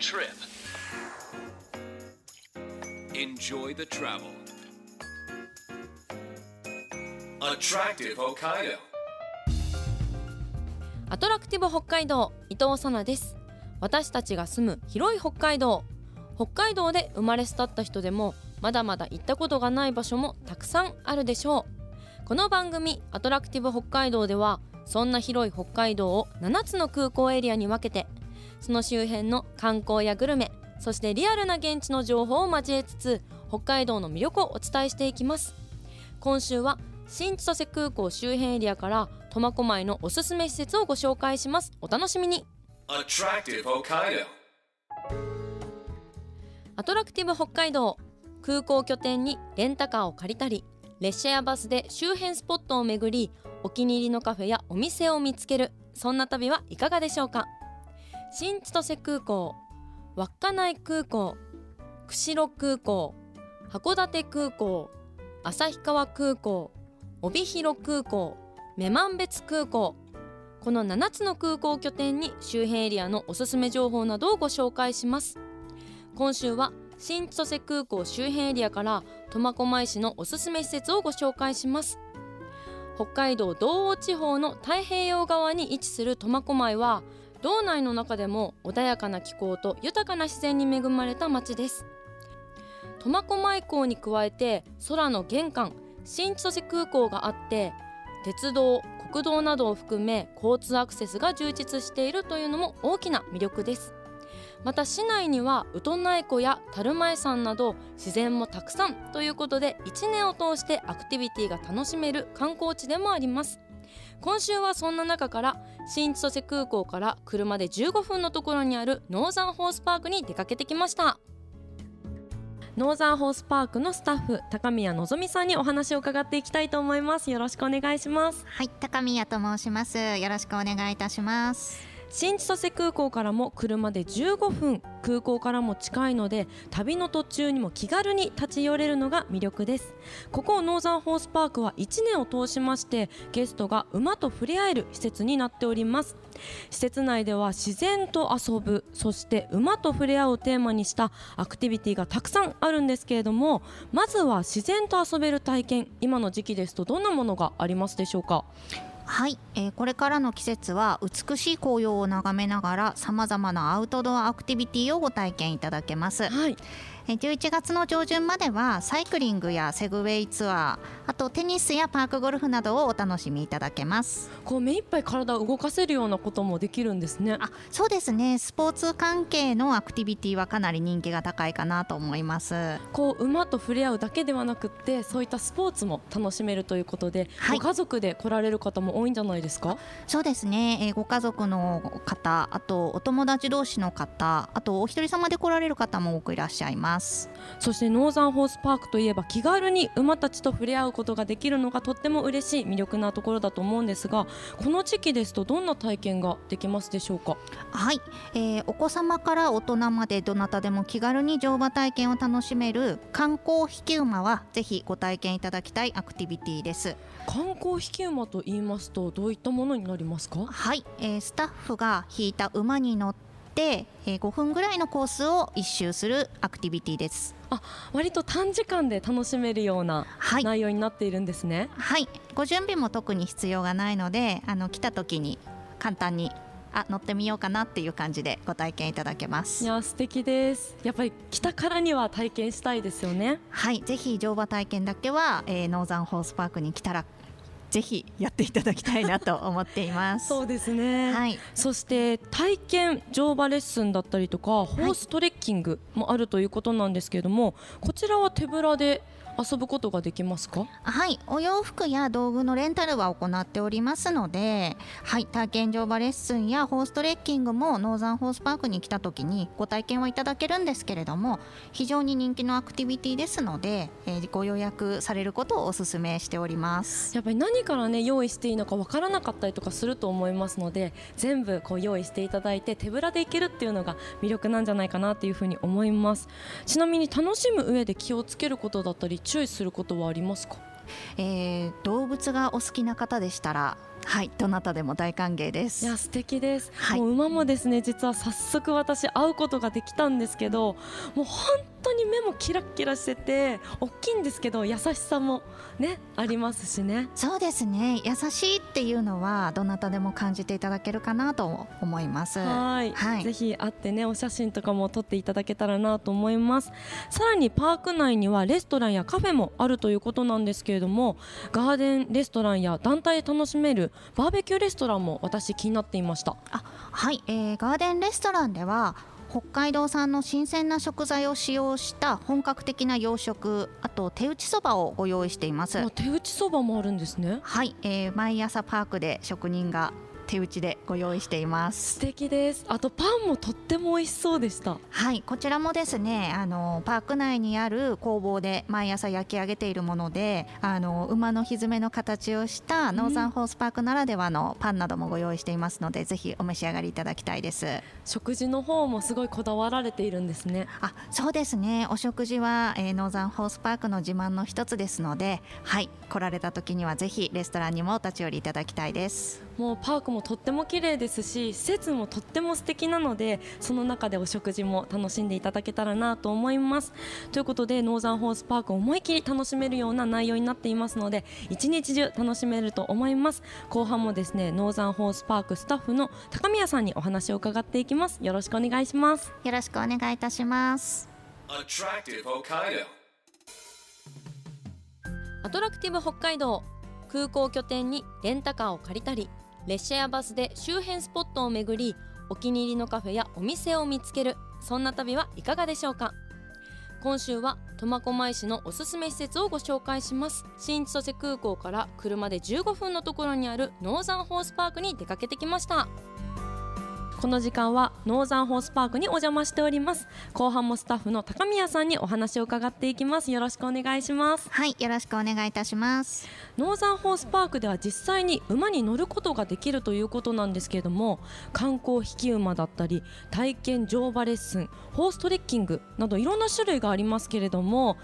trip. Enjoy the travel. Attractive Hokkaido. アトラクティブ北海道伊藤さなです私たちが住む広い北海道北海道で生まれ育った人でもまだまだ行ったことがない場所もたくさんあるでしょうこの番組アトラクティブ北海道ではそんな広い北海道を7つの空港エリアに分けてその周辺の観光やグルメそしてリアルな現地の情報を交えつつ北海道の魅力をお伝えしていきます。今週は新千歳空港周辺エリアから苫小牧のおすすめ施設をご紹介します。お楽しみに.アトラクティブ北海道空港拠点にレンタカーを借りたり列車やバスで周辺スポットを巡りお気に入りのカフェやお店を見つける。そんな旅はいかがでしょうか？新千歳空港稚内空港釧路空港函館空港旭川空港帯広空港女満別空港この7つの空港拠点に周辺エリアのおすすめ情報などをご紹介します。今週は新千歳空港周辺エリアから苫小牧市のおすすめ施設をご紹介します。北海道道央地方の太平洋側に位置する苫小牧は道内の中でも穏やかな気候と豊かな自然に恵まれた町です。苫小牧港に加えて空の玄関新千歳空港があって鉄道国道などを含め交通アクセスが充実しているというのも大きな魅力です。また市内にはウトナイ湖や樽前山など自然もたくさんということで1年を通してアクティビティが楽しめる観光地でもあります。今週はそんな中から新千歳空港から車で15分のところにあるノーザンホースパークに出かけてきましたノーザンホースパークのスタッフ高宮のぞみさんにお話を伺っていきたいと思いますよろしくお願いしますはい、高宮と申します。よろしくお願いいたします。新千歳空港からも車で15分空港からも近いので旅の途中にも気軽に立ち寄れるのが魅力です。ここノーザンホースパークは1年を通しましてゲストが馬と触れ合える施設になっております。施設内では自然と遊ぶそして馬と触れ合うをテーマにしたアクティビティがたくさんあるんですけれどもまずは自然と遊べる体験今の時期ですとどんなものがありますでしょうか？はい、えーこれからの季節は美しい紅葉を眺めながらさまざまなアウトドアアクティビティをご体験いただけます。はい11月の上旬まではサイクリングやセグウェイツアー、あとテニスやパークゴルフなどをお楽しみいただけます。こう目いっぱい体を動かせるようなこともできるんですねあ、そうですね。スポーツ関係のアクティビティはかなり人気が高いかなと思います。こう馬と触れ合うだけではなくってそういったスポーツも楽しめるということで、はいご家族で来られる方も多いんじゃないですか？そうですね、えーご家族の方あとお友達同士の方あとお一人様で来られる方も多くいらっしゃいますそしてノーザンホースパークといえば気軽に馬たちと触れ合うことができるのがとっても嬉しい魅力なところだと思うんですがこの時期ですとどんな体験ができますでしょうか？はい、えーお子様から大人までどなたでも気軽に乗馬体験を楽しめる観光引き馬はぜひご体験いただきたいアクティビティです。観光引き馬と言いますとどういったものになりますか？はい、えースタッフが引いた馬に乗って、えー5分ぐらいのコースを一周するアクティビティです。割と短時間で楽しめるようなはい。内容になっているんですね、はい、ご準備も特に必要がないのであの来た時に簡単にあ乗ってみようかなっていう感じでご体験いただけまいすや素敵です。やっぱり来たからには体験したいですよね。はい。ぜひ乗馬体験だけは、えーノーザンホースパークに来たらぜひやっていただきたいなと思っています。そうですね、はい。そして体験乗馬レッスンだったりとかホーストレッキングもあるということなんですけれども、こちらは手ぶらで遊ぶことができますか？はい、お洋服や道具のレンタルは行っておりますので、はい、体験乗馬レッスンやホーストレッキングもノーザンホースパークに来た時にご体験はいただけるんですけれども非常に人気のアクティビティですので、えーご予約されることをお勧めしております。やっぱり何からね用意していいのかわからなかったりとかすると思いますので全部こう用意していただいて手ぶらで行けるっていうのが魅力なんじゃないかなっていうふうに思いますちなみに楽しむ上で気をつけることだったり注意することはありますか？えー動物がお好きな方でしたらはいどなたでも大歓迎でいすや素敵です、はい。もう馬もですね実は早速私会うことができたんですけどもう本当に目もキラッキラしてて大きいんですけど優しさもねありますしね。そうですね。優しいっていうのはどなたでも感じていただけるかなと思います。はい。はい。ぜひ会ってねお写真とかも撮っていただけたらなと思います。さらにパーク内にはレストランやカフェもあるということなんですけれどもガーデンレストランや団体で楽しめるバーベキューレストランも私気になっていました。はい、えーガーデンレストランでは北海道産の新鮮な食材を使用した本格的な洋食あと手打ちそばをご用意しています。あ手打ちそばもあるんですね。はい、えー毎朝パークで職人が手打ちでご用意しています。素敵です。あとパンもとっても美味しそうでした。はいこちらもですねあのパーク内にある工房で毎朝焼き上げているものであの馬のひづめの形をしたノーザンホースパークならではのパンなどもご用意していますので、ぜひお召し上がりいただきたいです。食事の方もすごいこだわられているんですね。あそうですね。お食事は、えーノーザンホースパークの自慢の一つですのではい来られた時にはぜひレストランにもお立ち寄りいただきたいです。もうパークもとっても綺麗ですし施設もとっても素敵なのでその中でお食事も楽しんでいただけたらなと思います。ということでノーザンホースパークを思い切り楽しめるような内容になっていますので一日中楽しめると思います。後半もですねノーザンホースパークスタッフの高宮さんにお話を伺っていきます。よろしくお願いします。よろしくお願いいたします。Attractive Hokkaido. アトラクティブ北海道空港拠点にレンタカーを借りたり列車やバスで周辺スポットを巡りお気に入りのカフェやお店を見つける。そんな旅はいかがでしょうか？今週は苫小牧市のおすすめ施設をご紹介します。新千歳空港から車で15分のところにあるノーザンホースパークに出かけてきました。この時間はノーザンホースパークにお邪魔しております。後半もスタッフの高宮さんにお話を伺っていきます。よろしくお願いします。はいよろしくお願いいたします。ノーザンホースパークでは実際に馬に乗ることができるということなんですけれども観光引き馬だったり体験乗馬レッスンホーストレッキングなどいろんな種類がありますけれども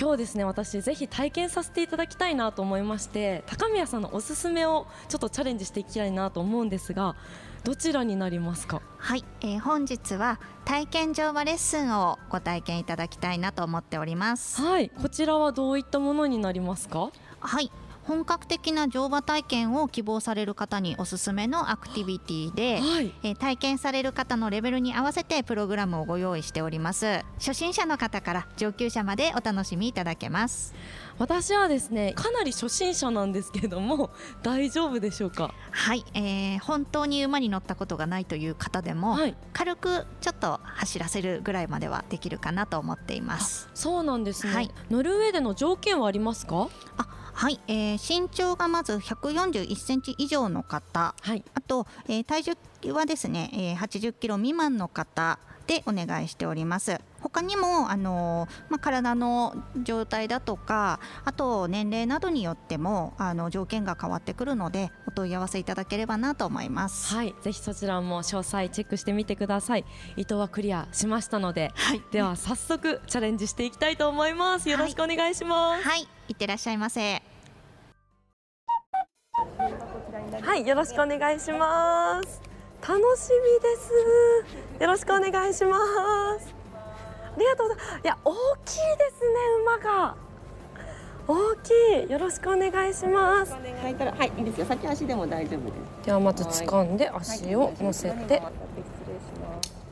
今日ですね私ぜひ体験させていただきたいなと思いまして高宮さんのおすすめをちょっとチャレンジしていきたいなと思うんですがどちらになりますか？はい、えー本日は体験乗馬レッスンをご体験いただきたいなと思っております。はいこちらはどういったものになりますか？はい本格的な乗馬体験を希望される方におすすめのアクティビティで、はい。えー体験される方のレベルに合わせてプログラムをご用意しております。初心者の方から上級者までお楽しみいただけます。私はですねかなり初心者なんですけれども 大丈夫でしょうか？はい、えー本当に馬に乗ったことがないという方でも、はい。軽くちょっと走らせるぐらいまではできるかなと思っています。そうなんですね、はい。乗る上での条件はありますか？あはい、えー身長がまず141センチ以上の方。はい。あと、えー体重はですね、えー80キロ未満の方でお願いしております。他にも、あのーまあ、体の状態だとかあと年齢などによってもあの条件が変わってくるのでお問い合わせいただければなと思います。はいぜひそちらも詳細チェックしてみてください。伊藤はクリアしましたのではい、では早速チャレンジしていきたいと思います。よろしくお願いします。はい、いってらっしゃいませ。はい、よろしくお願いします。楽しみです。よろしくお願いします。ありがとうございます。いや大きいですね馬が。大きい。よろしくお願いします。はい、い、いいですよ。先足でも大丈夫です。ではまず掴んで足を乗せて、はい。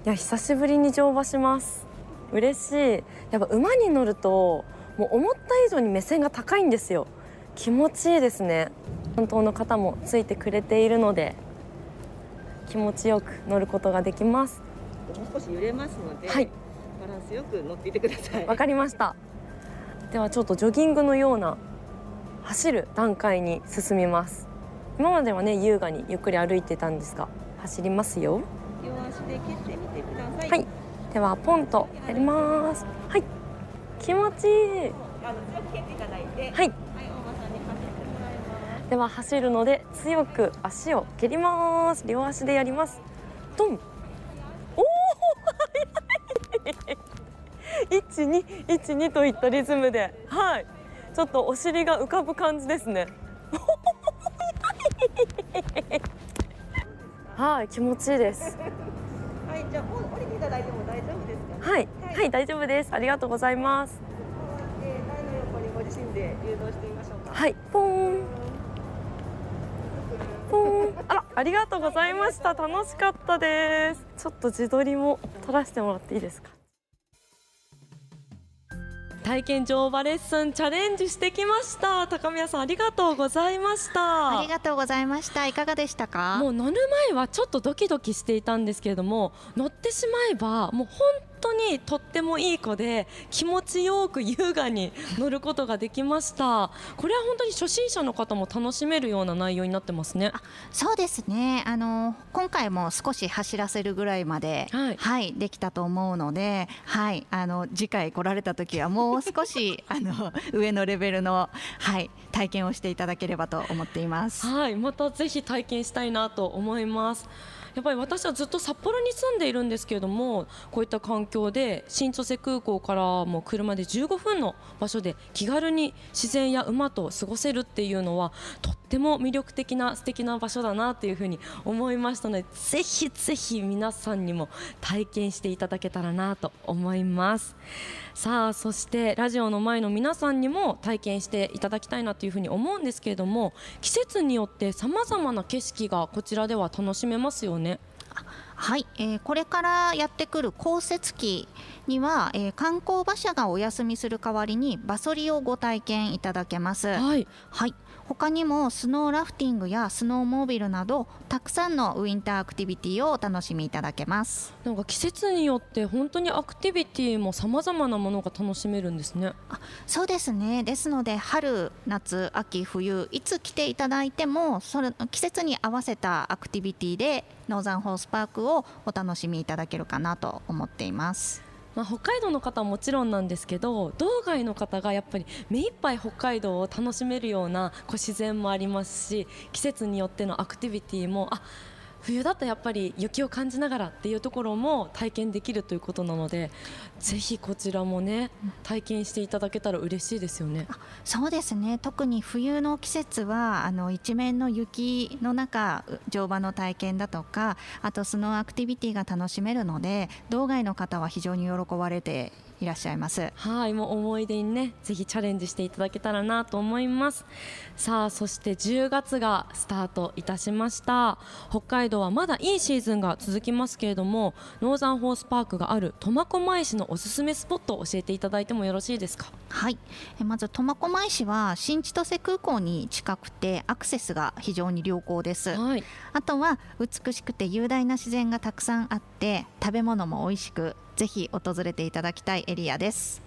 いや久しぶりに乗馬します。嬉しい。やっぱ馬に乗るともう思った以上に目線が高いんですよ。気持ちいいですね担当の方もついてくれているので気持ちよく乗ることができます。もう少し揺れますので、はい。バランスよく乗っていてください。わかりました。ではちょっとジョギングのような走る段階に進みます。今まではね優雅にゆっくり歩いてたんですが走りますよ。両足で蹴ってみてください。はい。ではポンとやります。はい。気持ちいい。はい、はい大場さんに走ってもらいます。では走るので強く足を蹴ります。両足でやります。ドン。おお早い。一二一二といったリズムで。はい。ちょっとお尻が浮かぶ感じですね。はい。気持ちいいです。はい、じゃあ降りていただいても大丈夫ですか、ね。はい。はい。大丈夫です。ありがとうございます。で、台の横にご自身で誘導してみましょうありがとうございました。楽しかったです。ちょっと自撮りも撮らせてもらっていいですか？体験乗馬レッスンチャレンジしてきました。高宮さんありがとうございました。ありがとうございました。いかがでしたか？もう乗る前はちょっとドキドキしていたんですけれども乗ってしまえばもう本当にとってもいい子で気持ちよく優雅に乗ることができました。これは本当に初心者の方も楽しめるような内容になってますね。そうですね。あの今回も少し走らせるぐらいまではいできたと思うのではいあの次回来られた時はもう少し あの上のレベルのはい体験をしていただければと思っています。はいまたぜひ体験したいなと思いますやっぱり私はずっと札幌に住んでいるんですけれどもこういった環境で新千歳空港からもう車で15分の場所で気軽に自然や馬と過ごせるっていうのはとっても魅力的な素敵な場所だなというふうに思いましたのでぜひぜひ皆さんにも体験していただけたらなと思いますさあそしてラジオの前の皆さんにも体験していただきたいなというふうに思うんですけれども季節によってさまざまな景色がこちらでは楽しめますよね。はい、えーこれからやってくる降雪期には、えー観光馬車がお休みする代わりに馬ソリをご体験いただけます。はい、はい、他にもスノーラフティングやスノーモービルなどたくさんのウィンターアクティビティをお楽しみいただけます。なんか季節によって本当にアクティビティもさまざまなものが楽しめるんですね。そうですね。ですので春、夏、秋、冬いつ来ていただいてもそれ季節に合わせたアクティビティでノーザンホースパークをお楽しみいただけるかなと思っています。まあ、北海道の方はもちろんなんですけど道外の方がやっぱり目いっぱい北海道を楽しめるようなこう自然もありますし季節によってのアクティビティもあ冬だとやっぱり雪を感じながらっていうところも体験できるということなのでぜひこちらもね体験していただけたら嬉しいですよね。そうですね特に冬の季節はあの一面の雪の中乗馬の体験だとかあとスノーアクティビティが楽しめるので道外の方は非常に喜ばれていらっしゃいます。はい、もう思い出にね、ぜひチャレンジしていただけたらなと思います。さあ、そして10月がスタートいたしました。北海道はまだいいシーズンが続きますけれども、ノーザンホースパークがある苫小牧市のおすすめスポットを教えていただいてもよろしいですか？はい、えまず苫小牧市は新千歳空港に近くてアクセスが非常に良好です。はい、あとは美しくて雄大な自然がたくさんあって食べ物も美味しくぜひ訪れていただきたいエリアです。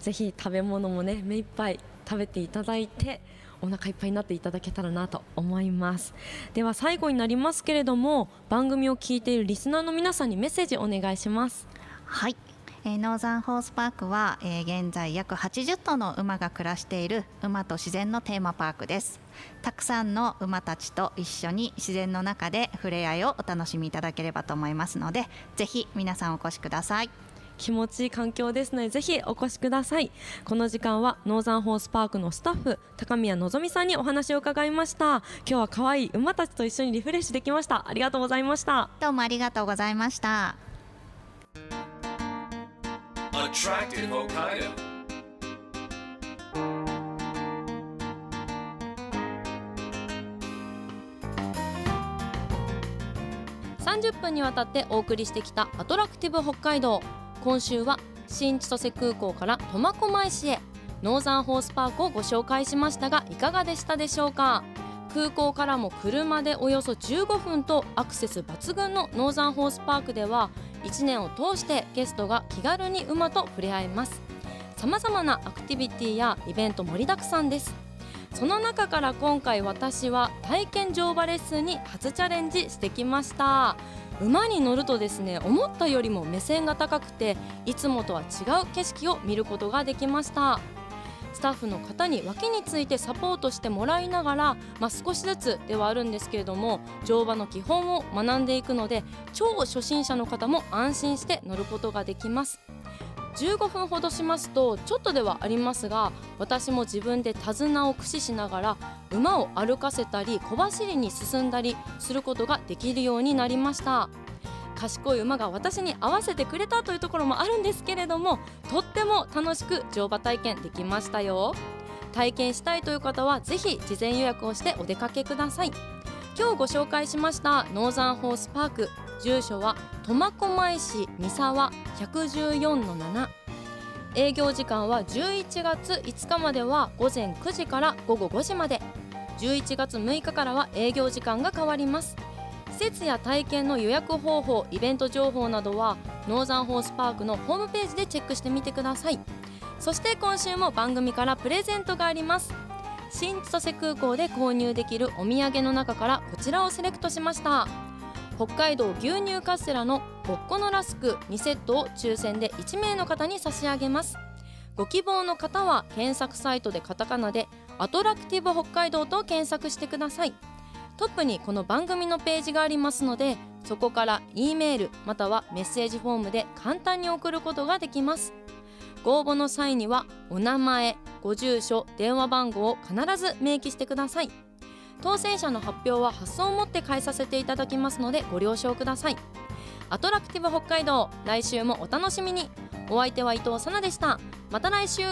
ぜひ食べ物もね、目いっぱい食べていただいて。お腹いっぱいになっていただけたらなと思いますでは最後になりますけれども番組を聞いているリスナーの皆さんにメッセージお願いしますはい、えーノーザンホースパークは、えー現在約80頭の馬が暮らしている馬と自然のテーマパークです。たくさんの馬たちと一緒に自然の中で触れ合いをお楽しみいただければと思いますのでぜひ皆さんお越しください。気持ちいい環境ですのでぜひお越しください。この時間はノーザンホースパークのスタッフ高宮のぞみさんにお話を伺いました。今日は可愛い馬たちと一緒にリフレッシュできました。ありがとうございました。どうもありがとうございました Attractive Hokkaido. 30分にわたってお送りしてきたアトラクティブ北海道今週は新千歳空港から苫小牧市へノーザンホースパークをご紹介しましたがいかがでしたでしょうか？空港からも車でおよそ15分とアクセス抜群のノーザンホースパークでは1年を通してゲストが気軽に馬と触れ合えます。さまざまなアクティビティやイベント盛りだくさんです。その中から今回私は体験乗馬レッスンに初チャレンジしてきました。馬に乗るとですね思ったよりも目線が高くていつもとは違う景色を見ることができました。スタッフの方に脇についてサポートしてもらいながら、まあ、少しずつではあるんですけれども乗馬の基本を学んでいくので超初心者の方も安心して乗ることができます。15分ほどしますとちょっとではありますが私も自分で手綱を駆使しながら馬を歩かせたり小走りに進んだりすることができるようになりました。賢い馬が私に合わせてくれたというところもあるんですけれどもとっても楽しく乗馬体験できましたよ。体験したいという方はぜひ事前予約をしてお出かけください。今日ご紹介しましたノーザンホースパーク住所は苫小牧市三沢114-7営業時間は11月5日までは午前9時から午後5時まで。11月6日からは営業時間が変わります。施設や体験の予約方法イベント情報などはノーザンホースパークのホームページでチェックしてみてください。そして今週も番組からプレゼントがあります。新千歳空港で購入できるお土産の中からこちらをセレクトしました。北海道牛乳カステラのぼっこのラスク2セットを抽選で1名の方に差し上げます。ご希望の方は検索サイトでカタカナでアトラクティブ北海道と検索してください。トップにこの番組のページがありますのでそこから E メールまたはメッセージフォームで簡単に送ることができます。ご応募の際にはお名前ご住所電話番号を必ず明記してください。当選者の発表は発送をもって返させていただきますのでご了承ください。アトラクティブ北海道来週もお楽しみに。お相手は伊藤さなでした。また来週。